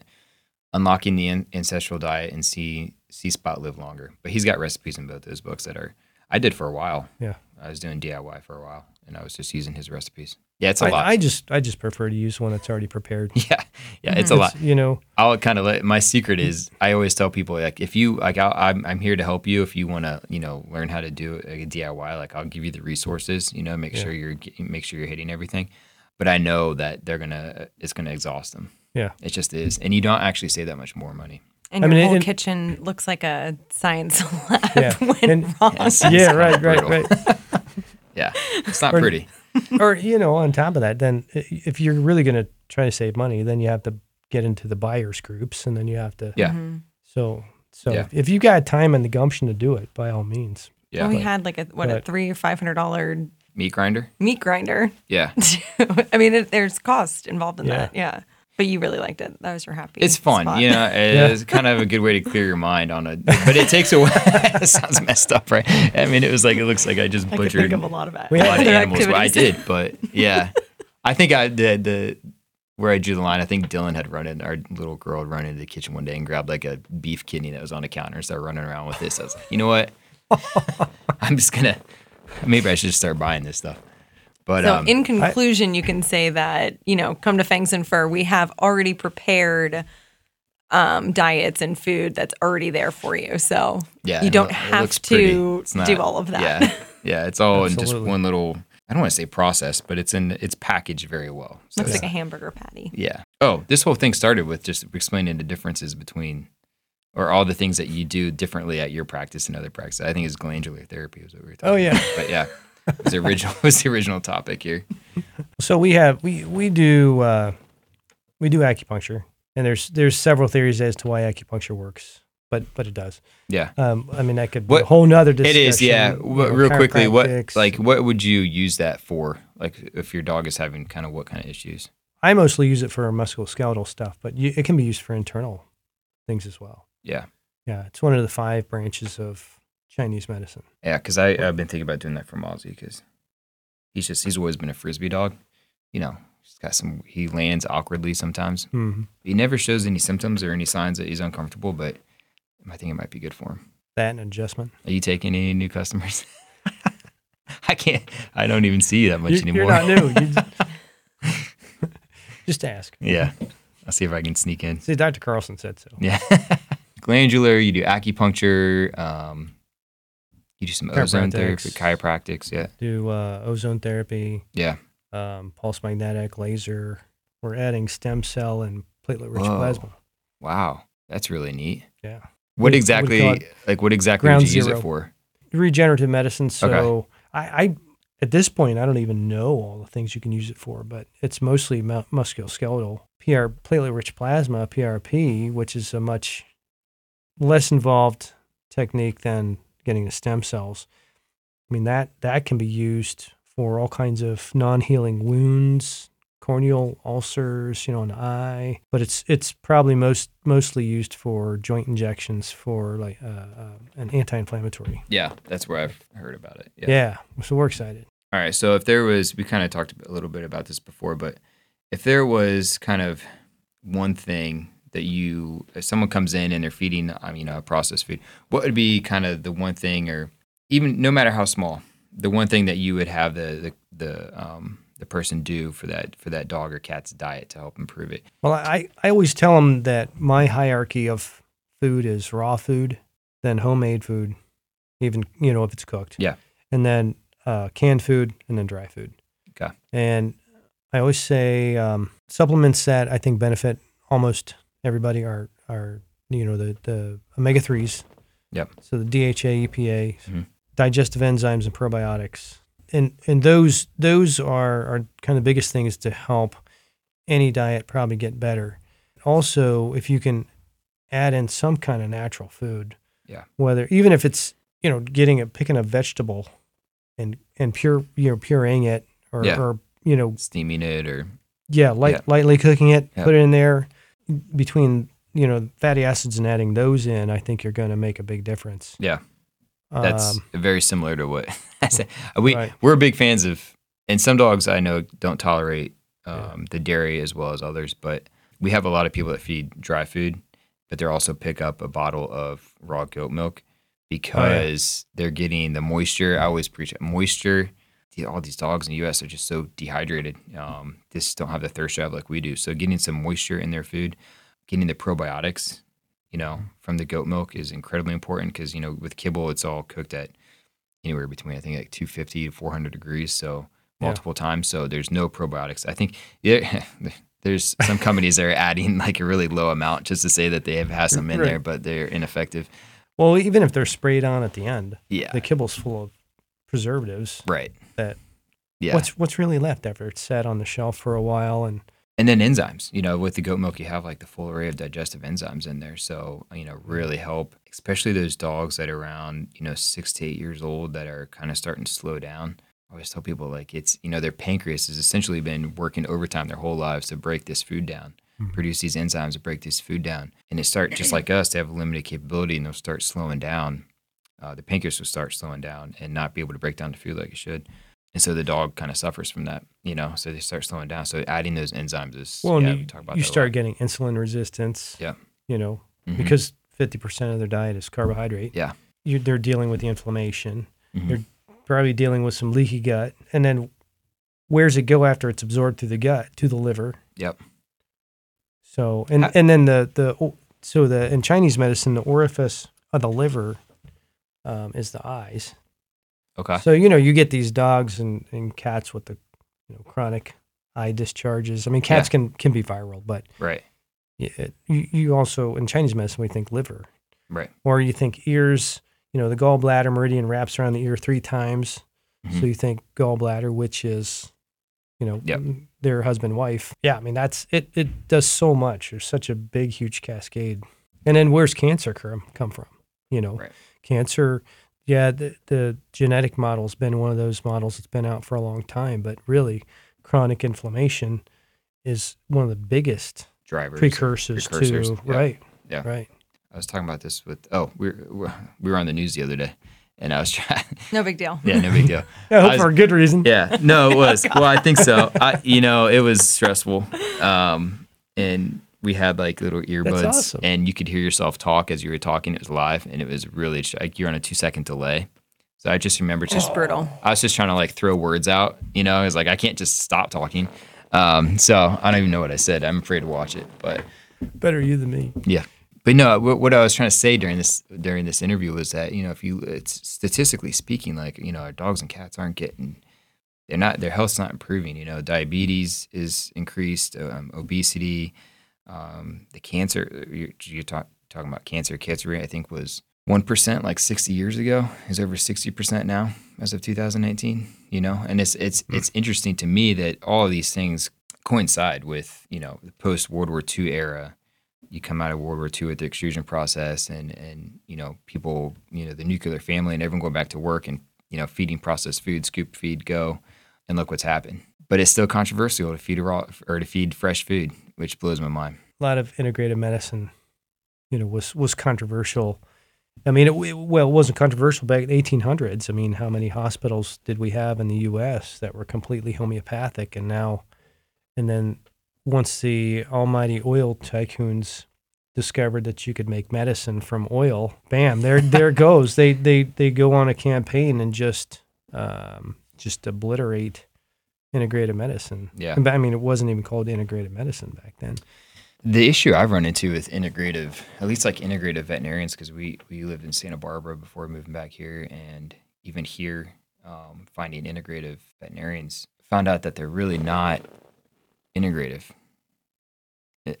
unlocking the an- ancestral diet and see see spot live longer. But he's got recipes in both those books that are I did for a while. Yeah. I was doing DIY for a while, and I was just using his recipes. Yeah, it's a I, lot. I just, I just prefer to use one that's already prepared. yeah, yeah, it's a It's, lot. You know, I'll kind of let my secret is I always tell people like if you like I'll, I'm I'm here to help you if you want to you know learn how to do it, like a DIY like I'll give you the resources you know make Yeah. sure you're get- make sure you're hitting everything, but I know that they're gonna it's gonna exhaust them. Yeah. it just is, and you don't actually save that much more money. And I your mean, whole and- kitchen looks like a science lab Yeah. when And- wrong. Yes. yeah, right, right, right. Yeah, it's not Or- pretty. or you know, on top of that, then if you're really going to try to save money, then you have to get into the buyers groups, and then you have to. Yeah. Mhm. So, so Yeah. if you got time and the gumption to do it, by all means. Yeah, Well, we But- had like a what a three or five hundred dollar meat grinder. meat grinder. Yeah, I mean, it, there's cost involved in Yeah. that. Yeah, but you really liked it. That was your happy. it's fun. spot. You know, it it's kind of a good way to clear your mind on a. But it takes a while. it sounds messed up, right? I mean, it was like it looks like I just I butchered think of a lot of a lot of animals. Well, I did, but yeah, I think I did the where I drew the line. I think Dylan had run in. Our little girl had run into the kitchen one day and grabbed like a beef kidney that was on the counter and started running around with this. I was like, you know what? I'm just gonna. Maybe I should just start buying this stuff. But So, um, in conclusion, you can say that you know, come to Fangs and Fur. We have already prepared um, diets and food that's already there for you. So yeah, you don't it have looks pretty. to not- do all of that. Yeah, yeah, it's all in just one little. I don't want to say process, but it's in it's packaged very well. So Looks like a hamburger patty. Yeah. Oh, this whole thing started with just explaining the differences between, or all the things that you do differently at your practice and other practices. I think it's glandular therapy was what we were talking. about. Oh, yeah. about. But yeah, it was the original was the original topic here. So we have we we do uh, we do acupuncture, and there's there's several theories as to why acupuncture works, but but it does. Yeah. Um, I mean that could be What- a whole nother It discussion. is, yeah. you What, know, real quickly, what like what would you use that for? Like if your dog is having kind of what kind of issues? I mostly use it for musculoskeletal stuff, but you, it can be used for internal things as well. Yeah. Yeah, it's one of the five branches of Chinese medicine. Yeah, because I I've been thinking about doing that for Mozzie because he's just he's always been a frisbee dog. You know, he's got some he lands awkwardly sometimes. hmm He never shows any symptoms or any signs that he's uncomfortable, but I think it might be good for him. That and adjustment. Are you taking any new customers? I can't. I don't even see you that much You- anymore. You're not new. You just, just ask. yeah, I'll see if I can sneak in. See, Dr. Carlson said so. Yeah, glandular, you do acupuncture, um, you do some ozone therapy, Chiropractics. Yeah, Do uh, ozone therapy, yeah. um, pulse magnetic, laser. We're adding stem cell and platelet rich plasma. Wow, that's really neat. Yeah. What We- exactly, like, what exactly would you use zero. it for? regenerative medicine. So Okay. I, I, at this point, I don't even know all the things you can use it for, but it's mostly mu- musculoskeletal. PR platelet rich plasma, PRP, which is a much less involved technique than getting the stem cells. I mean that that can be used for all kinds of non-healing wounds, corneal ulcers, you know, an eye. But it's it's probably most mostly used for joint injections for like uh, uh, an anti-inflammatory. Yeah, that's where I've heard about it. Yeah. Yeah, so we're excited. All right. So if there was, we kind of talked a little bit about this before, but if there was kind of one thing that you, if someone comes in and they're feeding, I mean, uh, processed food, what would be kind of the one thing, or even no matter how small, the one thing that you would have the the the um, the person do for that for that dog or cat's diet to help improve it? Well, I, I always tell them that my hierarchy of food is raw food, then homemade food, even, you know, if it's cooked. Yeah. And then uh, canned food and then dry food. Okay. And I always say um, supplements that I think benefit almost everybody are, are you know, the, the omega 3s. Yep. So the DHA, EPA, Mhm. digestive enzymes, and probiotics. And, and those those are, are kind of the biggest things to help any diet probably get better. Also, if you can add in some kind of natural food, Yeah. whether even if it's you know getting a picking a vegetable and and pure you know pureeing it or, Yeah. or you know Steaming it or yeah light Yeah. lightly cooking it, Yeah. put it in there between you know fatty acids and adding those in, I think you're going to make a big difference. yeah, that's Um, very similar to what I said. We Right. we're big fans of, and some dogs I know don't tolerate Yeah. um, the dairy as well as others. But we have a lot of people that feed dry food, but they're also pick up a bottle of raw goat milk because they're getting the moisture. I always preach it, moisture. All these dogs in the U.S. are just so dehydrated. Um, just don't have the thirst drive like we do. So getting some moisture in their food, getting the probiotics, you know, from the goat milk is incredibly important because you know with kibble it's all cooked at anywhere between I think like 250 to 400 degrees, so Yeah. multiple times. So there's no probiotics. I think yeah, there's some companies that are adding like a really low amount just to say that they have had some in Right. there, but they're ineffective. well, even if they're sprayed on at the end, Yeah, the kibble's full of preservatives. right. Yeah, What's what's really left after it's sat on the shelf for a while and and then enzymes. You know, with the goat milk, you have like the full array of digestive enzymes in there. So you know, really help, especially those dogs that are around you know six to eight years old that are kind of starting to slow down. I always tell people like it's you know their pancreas has essentially been working overtime their whole lives to break this food down, produce these enzymes to break this food down, and it start just like us they have a limited capability and they'll start slowing down. Uh, the pancreas will start slowing down and not be able to break down the food like it should. And so the dog kind of suffers from that, you know. So they start slowing down. So adding those enzymes is well, yeah, and we you, talk about you start getting insulin resistance. Yeah. You know, Mhm. because fifty percent of their diet is carbohydrate. Yeah. You, they're dealing with the inflammation. Mhm. They're probably dealing with some leaky gut, and then where's it go after it's absorbed through the gut to the liver? Yep. So and Ha- and then the the so the in Chinese medicine the orifice of the liver um, is the eyes. Okay. So you know you get these dogs and, and cats with the you know chronic eye discharges. I mean cats Yeah. can can be viral, but Right. it, you you also in Chinese medicine we think liver Right. or you think ears. You know the gallbladder meridian wraps around the ear three times, Mhm. so you think gallbladder, which is you know Yep. their husband wife. Yeah, I mean that's it. It does so much. There's such a big huge cascade. And then where's cancer come come from? You know, Right. cancer. Yeah, the, the genetic model's been one of those models that's been out for a long time, but really, chronic inflammation is one of the biggest Drivers. precursors, precursors, to yeah. right, Yeah. right. I was talking about this with oh we were we were on the news the other day, and I was trying. No big deal. yeah, no big deal. I hope I was- for a good reason. Yeah, no, it was. well, I think so. I, you know, it was stressful. Um, and we had like little earbuds, awesome. and you could hear yourself talk as you were talking. It was live, and it was really like you're on a two second delay. So I just remember just Just brutal. I was just trying to like throw words out. You know, I was like, I can't just stop talking. Um, so I don't even know what I said. I'm afraid to watch it, but Better you than me. yeah. But no, what, what I was trying to say during this during this interview was that you know if you it's statistically speaking, like you know our dogs and cats aren't getting they're not their health's not improving. You know, diabetes is increased, um, obesity, um, the cancer. You're, you're talk, talking about cancer. Cancer rate I think was one percent like 60 years ago. Is over 60 percent now as of 2019. You know, and it's it's Hmm. it's interesting to me that all of these things coincide with you know the post World War II era. You come out of World War II with the extrusion process, and and you know people, you know the nuclear family, and everyone going back to work and you know feeding processed food, scoop feed, go, and look what's happened. But it's still controversial to feed raw or to feed fresh food, which blows my mind. a lot of integrative medicine, you know, was was controversial. I mean, it, it- well, it wasn't controversial back in the 1800s. I mean, how many hospitals did we have in the U.S. that were completely homeopathic, and now, and then once the almighty oil tycoons discovered that you could make medicine from oil, bam, there there goes. They they they go on a campaign and just um, just obliterate integrative medicine. Yeah. I mean, it wasn't even called integrative medicine back then. The issue I've run into with integrative, at least like integrative veterinarians, because we we lived in Santa Barbara before moving back here, and even here, um, finding integrative veterinarians, found out that they're really not integrative.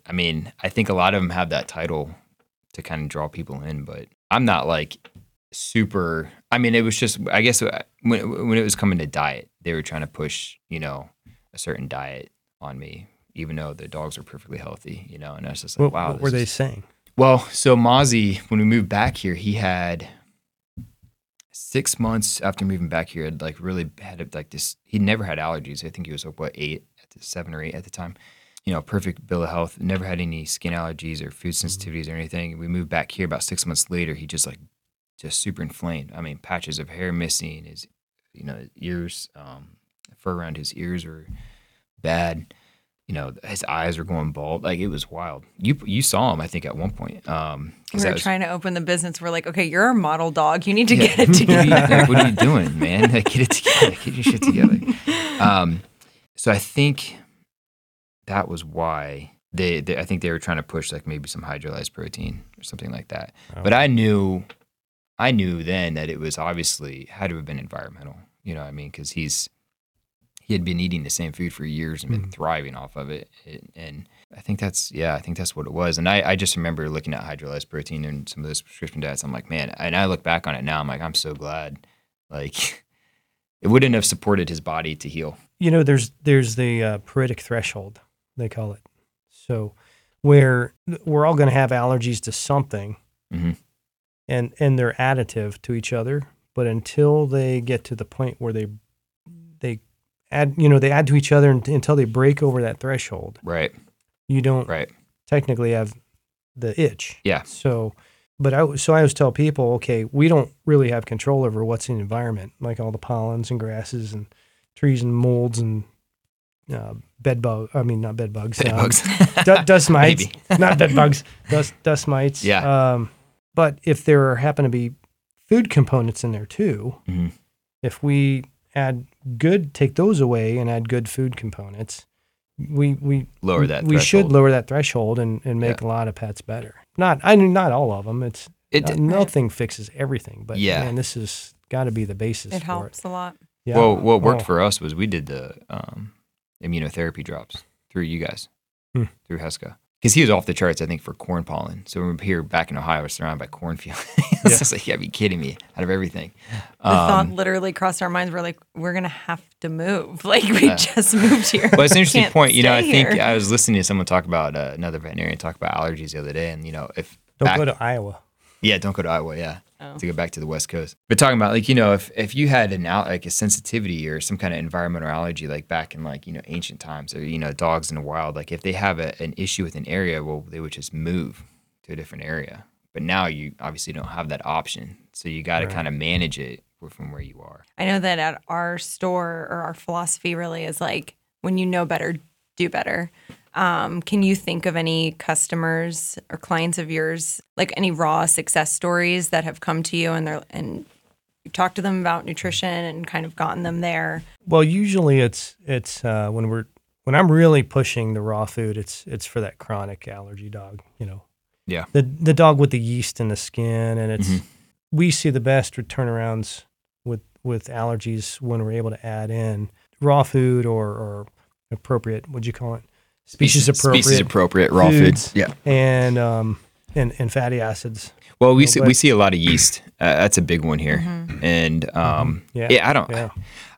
I mean, I think a lot of them have that title to kind of draw people in, but I'm not like super. I mean, it was just I guess uh, when when it was coming to diet, they were trying to push you know a certain diet on me, even though the dogs were perfectly healthy, you know. And I was just like, What, wow. what were they is- saying? well, so Mozzie, when we moved back here, he had six months after moving back here, had like really had like this. He never had allergies. I think he was like what eight, at the, seven or eight at the time. You know, perfect bill of health. Never had any skin allergies or food mm-hmm. sensitivities or anything. We moved back here about six months later. He just like just super inflamed. I mean, patches of hair missing. His you know his ears, um, fur around his ears were bad you know, his eyes were going bald. Like it was wild. You you saw him, I think, at one point. Um, 'cause We were was- trying to open the business. We're like, okay, you're a model dog. You need to Yeah. get it what, are you, together. like, what are you doing, man? Like, get it together. Get your shit together. Um, so I think that was why they, they. I think they were trying to push like maybe some hydrolyzed protein or something like that. But I knew, I knew then that it was obviously had to have been environmental. You know what I mean? Because he's he had been eating the same food for years and been thriving off of it. It- And I think that's yeah, I think that's what it was. And I, I just remember looking at hydrolyzed protein and some of those prescription diets. I'm like, man, and I look back on it now. I'm like, I'm so glad. Like, it wouldn't have supported his body to heal. you know there's there's the uh, threshold they call it so where we're all going to have allergies to something Mhm. and and they're additive to each other but until they get to the point where they they add you know they add to each other until they break over that threshold Right. you don't Right. technically have the itch Yeah. so but I so I always tell people okay we don't really have control over what's in the environment like all the pollens and grasses and trees and molds and uh, bed bug. I mean, not bed bugs. Bed um, bugs. du- dust mites. Not bed bugs. Dust dust mites. Yeah. Um, but if there happen to be food components in there too, Mhm. if we add good, take those away and add good food components, we we Lower that. we should threshold. lower that threshold and, and make a lot of pets better. Not I mean not all of them. It's It, uh, nothing fixes everything, but Yeah. man, this has got to be the basis It for helps a lot. Yeah. Well, what worked Oh. for us was we did the um, immunotherapy drops through you guys, Hmm. through Heska. Because he was off the charts, I think, for corn pollen. So when we're here back in Ohio, we're surrounded by cornfields. it's Yeah. just like, you gotta be kidding me out of everything. The thought Um, literally crossed our minds. We're like, we're gonna have to move. Like we Yeah. just moved here. well, it's an interesting point. You know, I think here. I was listening to someone talk about uh, another veterinarian talk about allergies the other day, and you know, if don't back- go to Iowa. Yeah, don't go to Iowa. Yeah, Oh. to go back to the West Coast. But talking about like you know, if if you had an out like a sensitivity or some kind of environmental allergy, like back in like you know ancient times, or you know dogs in the wild, like if they have a, an issue with an area, well, they would just move to a different area. But now you obviously don't have that option, so you got to Right. kind of manage it from where you are. I know that at our store or our philosophy really is like when you know better, do better. Um, can you think of any customers or clients of yours, like any raw success stories that have come to you and they're and you've talked to them about nutrition and kind of gotten them there? Well, usually it's it's uh, when we're when I'm really pushing the raw food, it's it's for that chronic allergy dog. You know, Yeah. the the dog with the yeast in the skin, and it's Mhm. we see the best turnarounds with with allergies when we're able to add in raw food or or appropriate. What'd you call it? Species appropriate species appropriate raw foods. food. Yeah. and um and and fatty acids. Well, we No, see, but- we see a lot of yeast. Uh, that's a big one here, and um, Yeah. yeah. I don't Yeah.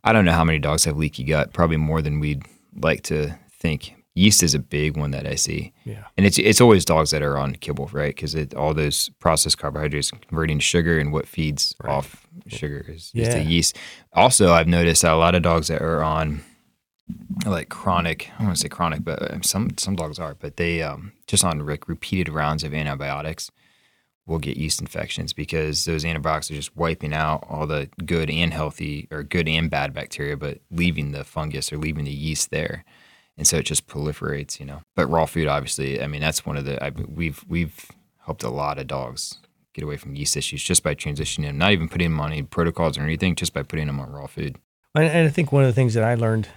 I don't know how many dogs have leaky gut. Probably more than we'd like to think. Yeast is a big one that I see, Yeah. and it's it's always dogs that are on kibble, right? Because all those processed carbohydrates converting to sugar, and what feeds off sugar is, is the yeast. Also, I've noticed that a lot of dogs that are on like chronic, I don't want to say chronic, but um, some some dogs are, but they um, just on repeated rounds of antibiotics will get yeast infections because those antibiotics are just wiping out all the good and healthy or good and bad bacteria, but leaving the fungus or leaving the yeast there, and so it just proliferates, you know. But raw food, obviously, I mean that's one of the I, we've we've helped a lot of dogs get away from yeast issues just by transitioning them, not even putting them on any protocols or anything, just by putting them on raw food. And I think one of the things that I learned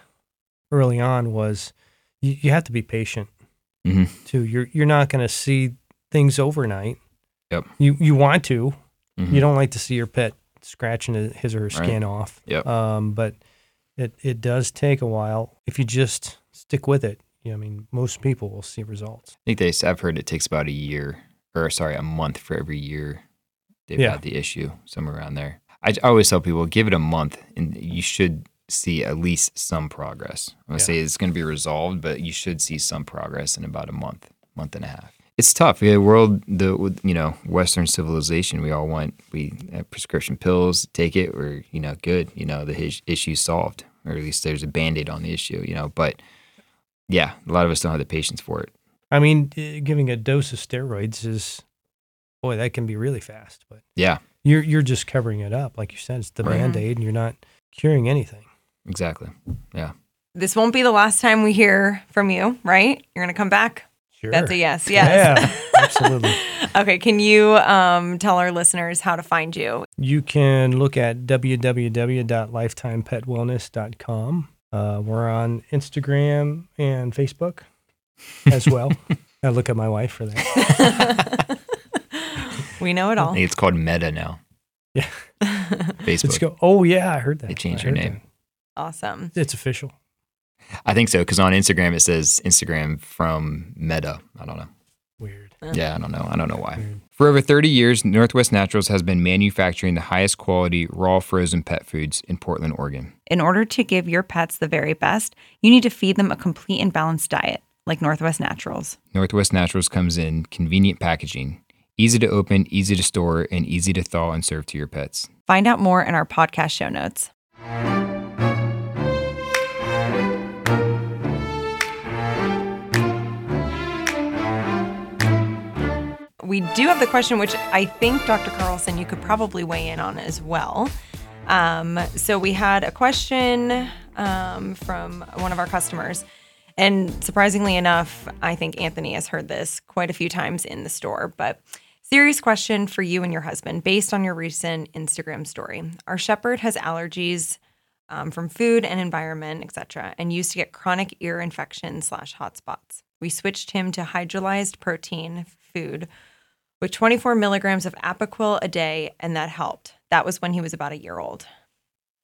early on was you, you have to be patient Mhm. too. You're you're not going to see things overnight. Yep. You you want to. Mhm. You don't like to see your pet scratching his- or her skin off. Yep. Um, but it it does take a while if you just stick with it. Yeah, I mean, most people will see results. I think they. I've heard it takes about a year, or sorry, a month for every year they've Yeah. had the issue, somewhere around there. I, I always tell people, give it a month, and you should see at least some progress. I'm gonna Yeah. say it's going to be resolved, but you should see some progress in about a month, month and a half. It's tough. The world, the you know, Western civilization, we all want we prescription pills, take it, or you know, good. You know, the his, issue's solved, or at least there's a band aid on the issue. You know, but yeah, a lot of us don't have the patience for it. I mean, giving a dose of steroids is, boy, that can be really fast. But Yeah, you're you're just covering it up, like you said. It's the mm-hmm. Right. band aid, and you're not curing anything. Exactly. Yeah. This won't be the last time we hear from you, right? You're going to come back? Sure. That's a yes. Yes. Yeah, absolutely. okay. Can you um, tell our listeners how to find you? You can look at www.lifetimepetwellness.com. Uh, we're on Instagram and Facebook as well. I look at my wife for that. We know it all. it's called Meta now. Yeah. Facebook. Let's go. Oh yeah, I heard that. They changed I their heard name. Awesome. It's official. I think so because on Instagram it says Instagram from Meta. I don't know. Weird. Yeah, I don't know. I don't know why. Weird. For over 30 years, Northwest Naturals has been manufacturing the highest quality raw frozen pet foods in Portland, Oregon. In order to give your pets the very best, you need to feed them a complete and balanced diet, like Northwest Naturals. Northwest Naturals comes in convenient packaging, easy to open, easy to store, and easy to thaw and serve to your pets. Find out more in our podcast show notes. We do have the question, which I think, Dr. Carlson, you could probably weigh in on as well. Um, so we had a question um, from one of our customers. And surprisingly enough, I think Anthony has heard this quite a few times in the store. But serious question for you and your husband based on your recent Instagram story. Our shepherd has allergies um, from food and environment, etc., and used to get chronic ear infection slash hot spots. We switched him to hydrolyzed protein food with 24 milligrams of Apoquel a day, and that helped. That was when he was about a year old.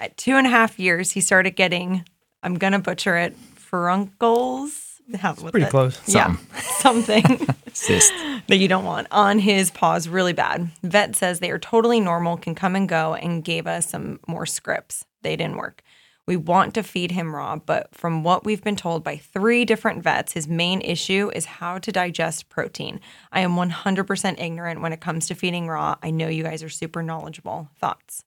At two and a half years, he started getting, I'm going to butcher it, furuncles. Help Pretty it. close. Yeah, something Cyst. that you don't want on his paws really bad. Vet says they are totally normal, can come and go, and gave us some more scripts. They didn't work. We want to feed him raw, but from what we've been told by three different vets, his main issue is how to digest protein. I am 100% ignorant when it comes to feeding raw. I know you guys are super knowledgeable. Thoughts?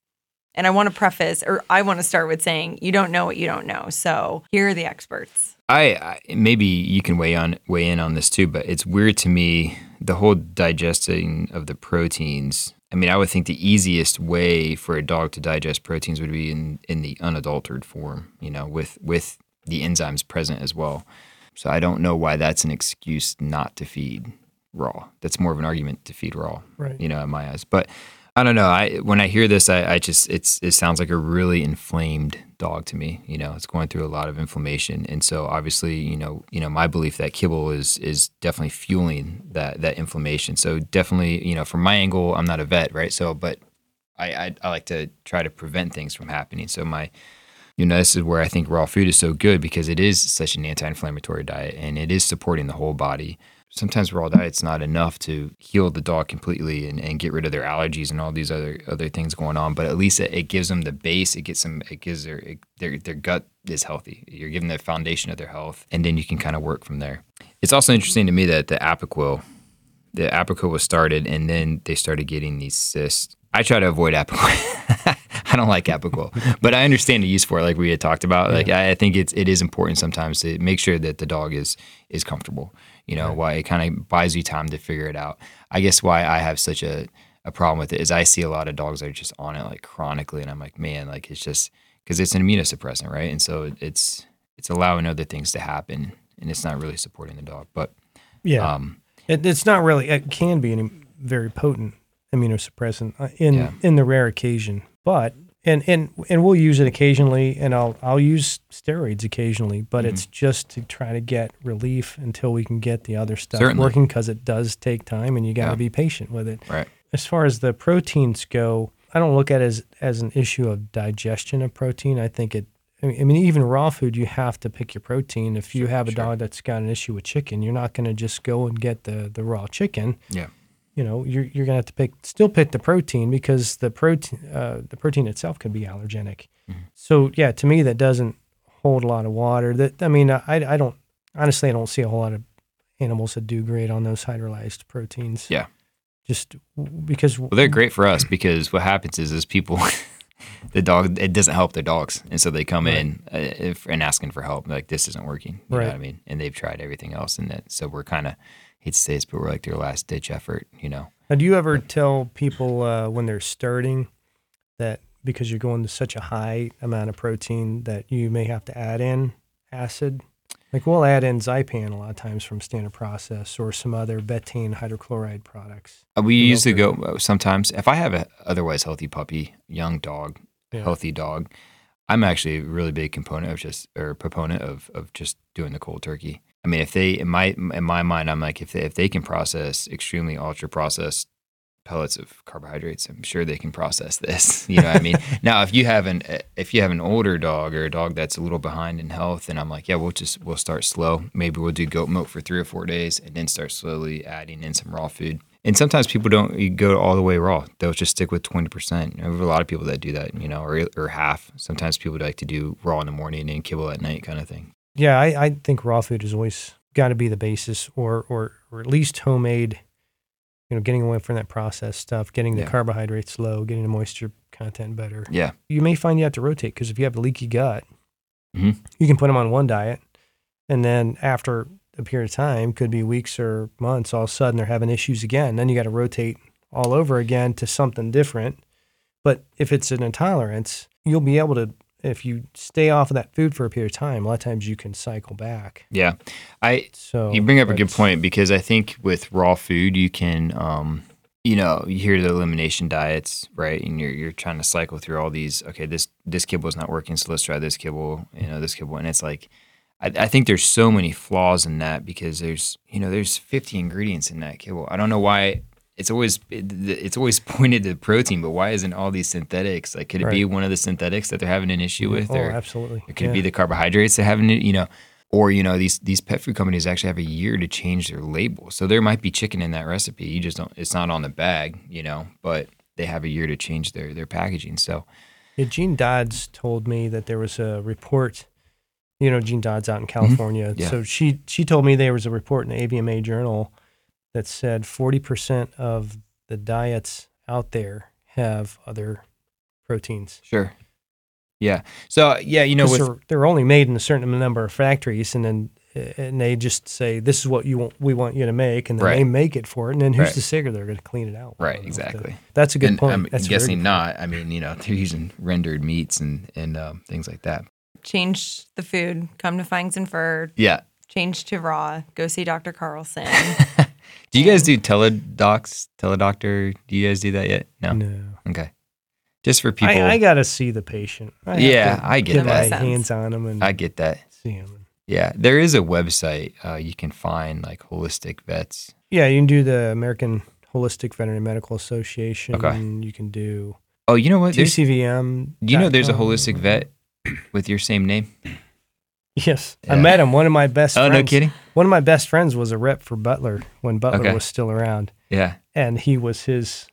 And I want to preface, or I want to start with saying, you don't know what you don't know. So here are the experts. I, I maybe you can weigh on weigh in on this too, but it's weird to me the whole digesting of the proteins. I mean, I would think the easiest way for a dog to digest proteins would be in in the unadulterated form, you know, with with the enzymes present as well. So I don't know why that's an excuse not to feed raw. That's more of an argument to feed raw, Right. you know, in my eyes. But I don't know. I when I hear this, I, I just it's it sounds like a really inflamed dog to me. You know, it's going through a lot of inflammation, and so obviously, you know, you know, my belief that kibble is is definitely fueling that that inflammation. So definitely, you know, from my angle, I'm not a vet, right? So, but I I, I like to try to prevent things from happening. So my you know, this is where I think raw food is so good because it is such an anti-inflammatory diet and it is supporting the whole body sometimes raw diet's not enough to heal the dog completely and, and get rid of their allergies and all these other other things going on. But at least it, it gives them the base. It gets them. It gives their it, their their gut is healthy. You're giving the foundation of their health, and then you can kind of work from there. It's also interesting to me that the Apoquel, the Apoquel was started, and then they started getting these cysts. I try to avoid Apoquel. I don't like Apoquel, but I understand the use for it, like we had talked about. Like I, I think it's it is important sometimes to make sure that the dog is is comfortable you know, right. why it kind of buys you time to figure it out. I guess why I have such a, a problem with it is I see a lot of dogs that are just on it like chronically, and I'm like, man, like it's just because it's an immunosuppressant, right? And so it's it's allowing other things to happen, and it's not really supporting the dog. But yeah, um, it, it's not really. It can be a very potent immunosuppressant uh, in yeah. in the rare occasion, but and and and we'll use it occasionally, and I'll I'll use steroids occasionally, but mm-hmm. it's just to try to get relief until we can get the other stuff Certainly. working because it does take time, and you got to yeah. be patient with it. Right. As far as the proteins go, I don't look at it as as an issue of digestion of protein. I think it. I mean, even raw food, you have to pick your protein. If you sure, have a sure. dog that's got an issue with chicken, you're not going to just go and get the the raw chicken. Yeah you know you're you're gonna have to pick still pick the protein because the protein uh, the protein itself could be allergenic. Mm-hmm. So yeah, to me that doesn't hold a lot of water. That I mean I I don't honestly I don't see a whole lot of animals that do great on those hydrolyzed proteins. Yeah, just because well they're great for us because what happens is is people. the dog it doesn't help their dogs and so they come right. in uh, if, and asking for help like this isn't working you right. know what i mean and they've tried everything else and that so we're kind of hate to say this, but we're like their last ditch effort, you know. Now, do you ever tell people uh, when they're starting that because you're going to such a high amount of protein that you may have to add in acid? Like we'll add in Zypan a lot of times from Standard Process or some other betaine hydrochloride products. Uh, we usually go uh, sometimes if I have a otherwise healthy puppy, young dog, yeah. healthy dog. I'm actually a really big component of just or proponent of of just doing the cold turkey. I mean, if they in my in my mind, I'm like if they, if they can process extremely ultra processed pellets of carbohydrates, I'm sure they can process this. You know what I mean? now, if you have an if you have an older dog or a dog that's a little behind in health, then I'm like, yeah, we'll just we'll start slow. Maybe we'll do goat milk for three or four days, and then start slowly adding in some raw food. And sometimes people don't go all the way raw; they'll just stick with twenty percent. There are a lot of people that do that, you know, or or half. Sometimes people like to do raw in the morning and kibble at night, kind of thing. Yeah, I, I think raw food is always got to be the basis, or or or at least homemade. You know, getting away from that processed stuff, getting the yeah. carbohydrates low, getting the moisture content better. Yeah, you may find you have to rotate because if you have a leaky gut, mm-hmm. you can put them on one diet, and then after a period of time, could be weeks or months, all of a sudden they're having issues again. Then you got to rotate all over again to something different. But if it's an intolerance, you'll be able to if you stay off of that food for a period of time, a lot of times you can cycle back. Yeah, I. So you bring up a good point because I think with raw food you can, um, you know, you hear the elimination diets, right? And you're you're trying to cycle through all these. Okay, this this kibble is not working, so let's try this kibble. You know, this kibble, and it's like. I, I think there's so many flaws in that because there's you know there's 50 ingredients in that kibble. I don't know why it's always it's always pointed to protein, but why isn't all these synthetics? Like, could it right. be one of the synthetics that they're having an issue with? Oh, or, absolutely. Or could yeah. it be the carbohydrates they're having? You know, or you know these these pet food companies actually have a year to change their label, so there might be chicken in that recipe. You just don't. It's not on the bag, you know, but they have a year to change their their packaging. So, yeah, Jean Dodds told me that there was a report. You know, Jean Dodds out in mm-hmm. California. Mm-hmm. Yeah. So she she told me there was a report in the AVMA journal that said 40% of the diets out there have other proteins. Sure. Yeah. So yeah, you know, with, they're, they're, only made in a certain number of factories, and then and they just say this is what you want, we want you to make, and then right. they make it for it, and then who's right. to say they're going to clean it out? Right. Exactly. That's a good and point. I'm That's guessing not. I mean, you know, they're using rendered meats and and um, things like that. Change the food. Come to Fangs and Fur. Yeah. Change to raw. Go see Dr. Carlson. do you guys do teledocs, teledoctor? Do you guys do that yet? No. No. Okay. Just for people. I, I got to see the patient. I have Yeah, to I get get that. my hands on them and I get that. see them. Yeah, there is a website uh, you can find like holistic vets. Yeah, you can do the American Holistic Veterinary Medical Association. Okay. You can do Oh, you know what? There's, do TCVM. you know there's a holistic vet with your same name? Yes, I met him. One of my best. Oh, friends, no kidding. One of my best friends was a rep for Butler when Butler Okay. was still around, Yeah. and he was his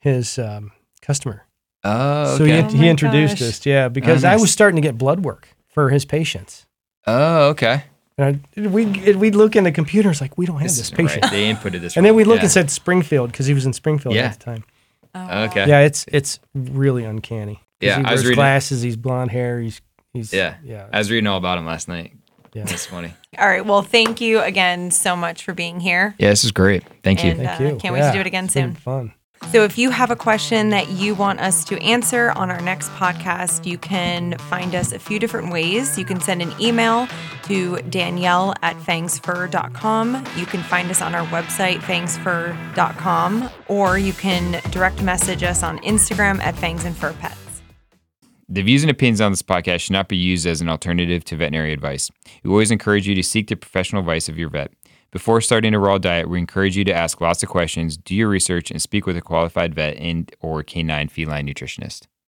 his um, customer. Oh, So he, Oh he introduced gosh. us. Yeah, because I nice. was starting to get blood work for his patients. oh, okay. And I, we we'd look in the computers like we don't have this, isn't patient, right. They inputted this. and then we look Yeah. and said Springfield because he was in Springfield Yeah. at the time. Oh, Okay. Yeah, it's it's really uncanny. Yeah, he I was wears reading- glasses. He's blonde hair. He's he's Yeah. yeah I was reading all about him last night. yeah. That's funny. All right. Well, thank you again so much for being here. Yeah, this is great. Thank you. And- Thank uh, you. can't wait to do it again it's been soon. Fun. So, if you have a question that you want us to answer on our next podcast, you can find us a few different ways. You can send an email to Danielle at fangsfur.com. You can find us on our website, fangsfur.com, or you can direct message us on Instagram at fangs and fur pets. The views and opinions on this podcast should not be used as an alternative to veterinary advice. We always encourage you to seek the professional advice of your vet. Before starting a raw diet, we encourage you to ask lots of questions, do your research, and speak with a qualified vet and or canine feline nutritionist.